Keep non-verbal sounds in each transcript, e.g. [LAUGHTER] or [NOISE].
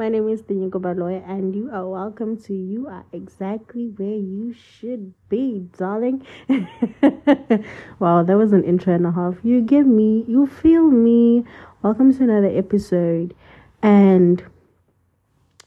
My name is Dinyuko Baloy, and you are welcome to You Are Exactly Where You Should Be, darling. [LAUGHS] wow, that was an intro and a half. You get me, you feel me. Welcome to another episode. And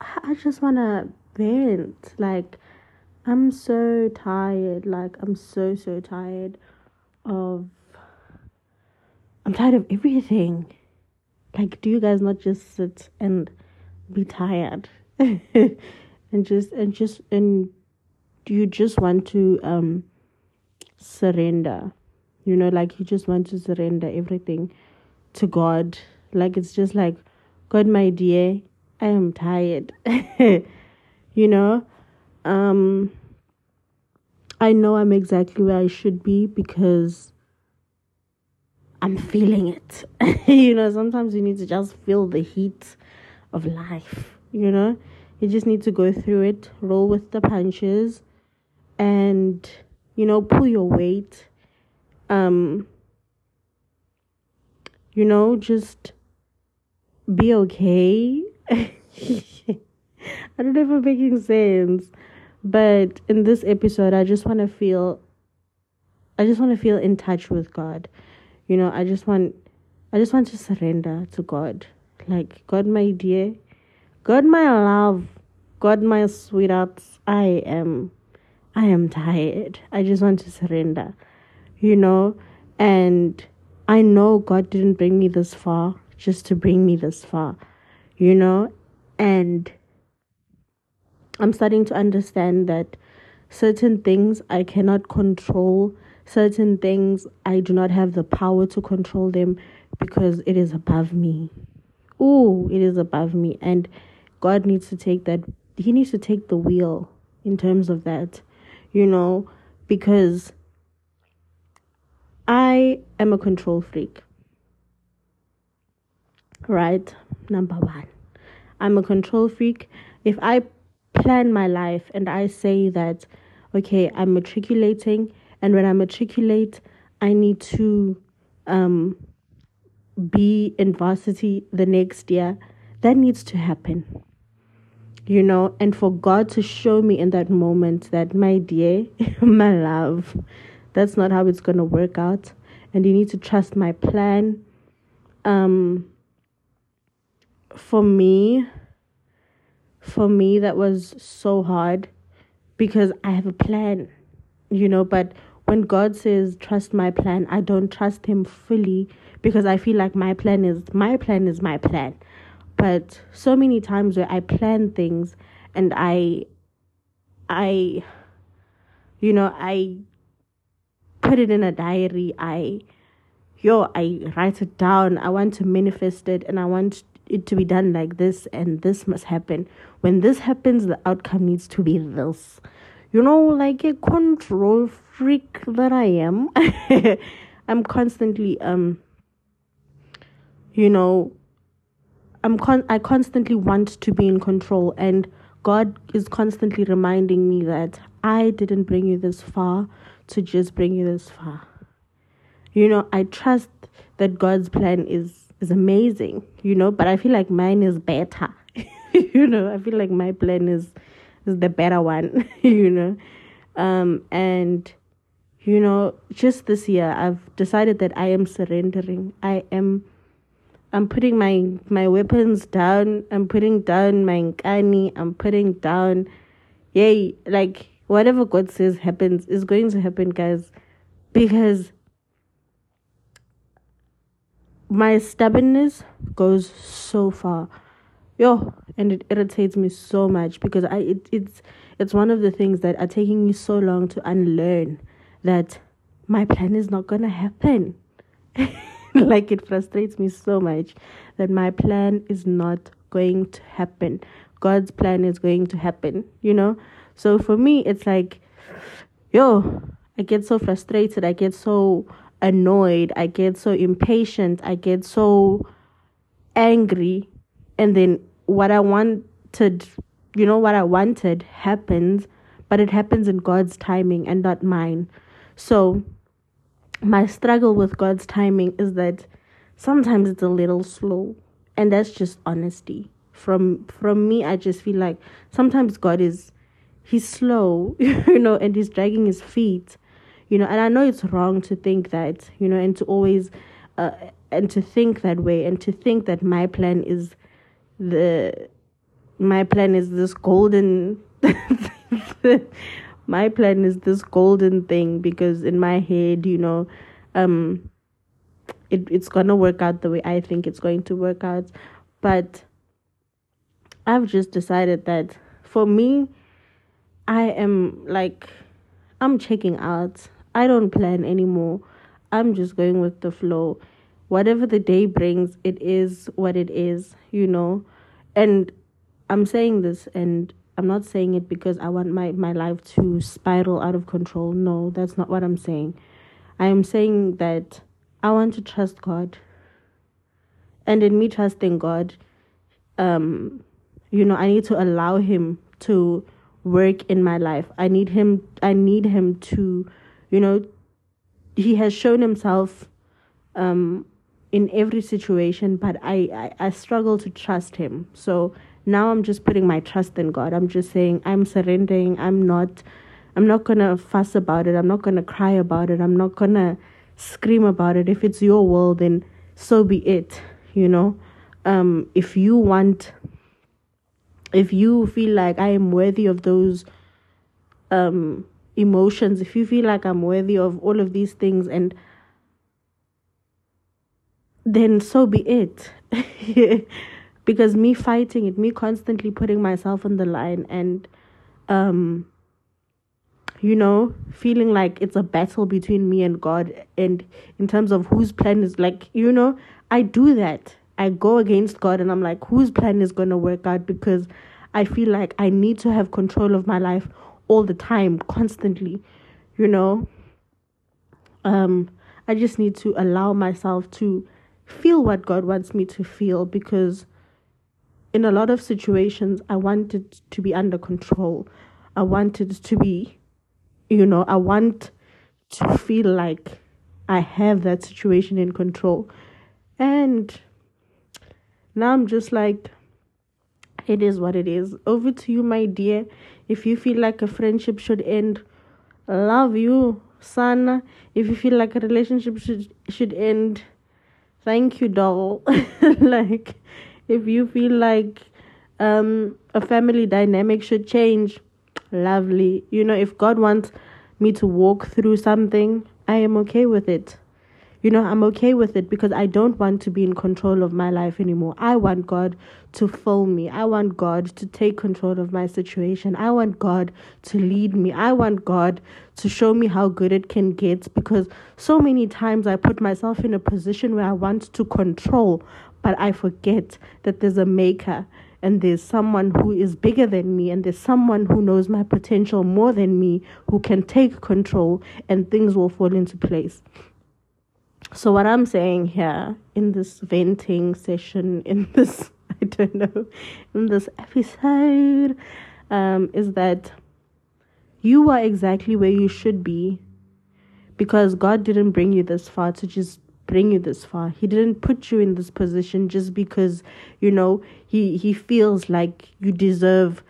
I just want to vent. Like, I'm so tired. Like, I'm so, so tired of. I'm tired of everything. Like, do you guys not just sit and be tired. [LAUGHS] And just and just and you just want to um surrender. You know like you just want to surrender everything to god. Like it's just like god my dear i am tired. [LAUGHS] You know? Um i know i'm exactly where i should be because i'm feeling it. [LAUGHS] You know sometimes you need to just feel the heat of life, you know? You just need to go through it, roll with the punches, and, you know, pull your weight. Um, you know, just be okay. [LAUGHS] I don't know if I'm making sense. But in this episode, I just want to feel, I just want to feel in touch with God. You know, I just want, I just want to surrender to God. Like, God, my dear, God, my love, God, my sweethearts, I am, I am tired. I just want to surrender, you know? And I know God didn't bring me this far just to bring me this far, you know? And I'm starting to understand that certain things I cannot control, certain things I do not have the power to control them because it is above me oh, it is above me. And God needs to take that, He needs to take the wheel in terms of that, you know, because I am a control freak. Right? Number one. I'm a control freak. If I plan my life and I say that, okay, I'm matriculating, and when I matriculate, I need to um, be in varsity the next year, that needs to happen. You know, and for God to show me in that moment that, my dear, [LAUGHS] my love, that's not how it's going to work out. And you need to trust my plan. Um, for me, for me, that was so hard because I have a plan, you know, but when God says, trust my plan, I don't trust Him fully because I feel like my plan is my plan is my plan. But so many times where I plan things and I I you know, I put it in a diary, I yo, I write it down, I want to manifest it and I want it to be done like this and this must happen. When this happens, the outcome needs to be this. You know, like a control freak that I am. [LAUGHS] I'm constantly um you know i'm con- i constantly want to be in control and god is constantly reminding me that i didn't bring you this far to just bring you this far. You know i trust that god's plan is is amazing you know but i feel like mine is better. [LAUGHS] You know i feel like my plan is is the better one [LAUGHS] you know. Um and you know just this year i've decided that i am surrendering. I am I'm putting my my weapons down. I'm putting down my nkani. I'm putting down, yay! Like whatever God says happens is going to happen, guys, because my stubbornness goes so far, yo, and it irritates me so much because I it, it's it's one of the things that are taking me so long to unlearn that my plan is not gonna happen. [LAUGHS] [LAUGHS] like it frustrates me so much that my plan is not going to happen. God's plan is going to happen, you know? So for me, it's like, yo, I get so frustrated. I get so annoyed. I get so impatient. I get so angry. And then what I wanted, you know, what I wanted happens, but it happens in God's timing and not mine. So my struggle with God's timing is that sometimes it's a little slow, and that's just honesty. from from me i just feel like sometimes god is he's slow [LAUGHS] you know and he's dragging his feet you know and i know it's wrong to think that you know and to always uh, and to think that way and to think that my plan is the my plan is this golden [LAUGHS] my plan is this golden thing because in my head you know um it, it's gonna work out the way i think it's going to work out. But i've just decided that for me i am like i'm checking out. I don't plan anymore. I'm just going with the flow. Whatever the day brings it is what it is you know? And i'm saying this and I'm not saying it because I want my, my life to spiral out of control. No, that's not what I'm saying. I am saying that I want to trust God. And in me trusting God, um, you know, I need to allow him to work in my life. I need him I need him to, you know, he has shown himself um in every situation, but I, I, I struggle to trust him. So now i'm just putting my trust in god. I'm just saying i'm surrendering. I'm not i'm not gonna fuss about it. I'm not gonna cry about it. I'm not gonna scream about it. If it's your will then so be it you know? Um if you want if you feel like i am worthy of those um emotions if you feel like i'm worthy of all of these things and then so be it [LAUGHS] because me fighting it me constantly putting myself on the line and um you know feeling like it's a battle between me and god and in terms of whose plan is like you know i do that. I go against god and i'm like whose plan is going to work out? Because i feel like i need to have control of my life all the time constantly you know? Um i just need to allow myself to feel what god wants me to feel because in a lot of situations, I wanted to be under control. I wanted to be, you know, I want to feel like I have that situation in control. And now I'm just like, it is what it is. Over to you, my dear. If you feel like a friendship should end, love you, son. If you feel like a relationship should should end, thank you, doll. [LAUGHS] like if you feel like um, a family dynamic should change, lovely. You know, if God wants me to walk through something, I am okay with it. You know, I'm okay with it because I don't want to be in control of my life anymore. I want God to fill me. I want God to take control of my situation. I want God to lead me. I want God to show me how good it can get because so many times I put myself in a position where I want to control but I forget that there's a maker and there's someone who is bigger than me and there's someone who knows my potential more than me who can take control and things will fall into place. So what I'm saying here in this venting session in this [LAUGHS] I don't know in this episode um, is that you are exactly where you should be because God didn't bring you this far to just bring you this far. He didn't put you in this position just because, you know, he he feels like you deserve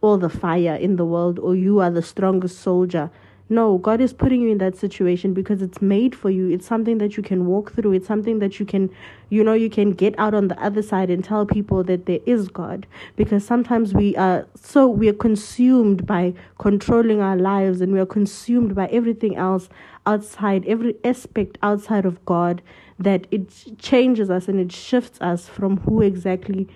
all the fire in the world or you are the strongest soldier. No, God is putting you in that situation because it's made for you. It's something that you can walk through. It's something that you can, you know, you can get out on the other side and tell people that there is God. Because sometimes we are so, we are consumed by controlling our lives and we are consumed by everything else outside, every aspect outside of God, that it changes us and it shifts us from who exactly,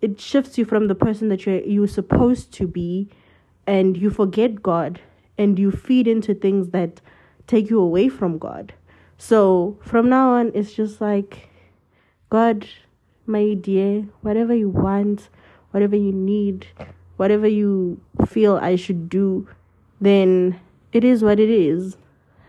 it shifts you from the person that you're, you're supposed to be and you forget God and you feed into things that take you away from God. So from now on, it's just like, God, my dear, whatever you want, whatever you need, whatever you feel I should do, then it is what it is.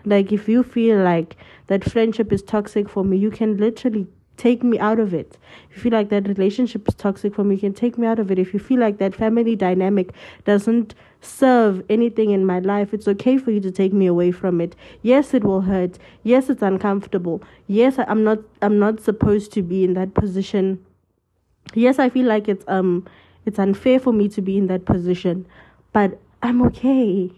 Like, if you feel like that friendship is toxic for me, you can literally take me out of it. If you feel like that relationship is toxic for me, you can take me out of it. If you feel like that family dynamic doesn't serve anything in my life, it's okay for you to take me away from it. Yes, it will hurt. Yes, it's uncomfortable. Yes, I'm not I'm not supposed to be in that position yes, I feel like it's um it's unfair for me to be in that position, but I'm okay.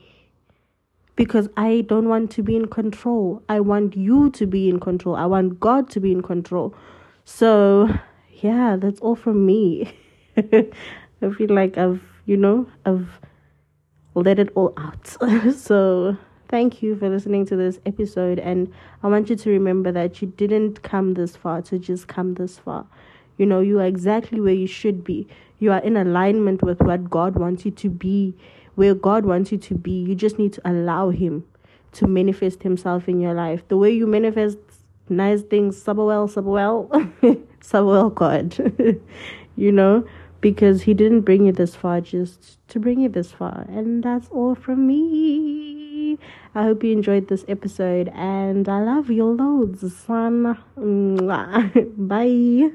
Because I don't want to be in control. I want you to be in control. I want God to be in control. So, yeah, that's all from me. [LAUGHS] I feel like I've, you know, I've let it all out. [LAUGHS] so, thank you for listening to this episode. And I want you to remember that you didn't come this far to just come this far. You know, you are exactly where you should be. You are in alignment with what God wants you to be, where God wants you to be. You just need to allow Him to manifest Himself in your life. The way you manifest nice things, Sabawell, Sabawell, [LAUGHS] Sabawell God. [LAUGHS] you know, because He didn't bring you this far just to bring you this far. And that's all from me. I hope you enjoyed this episode and I love you loads, son. [LAUGHS] Bye.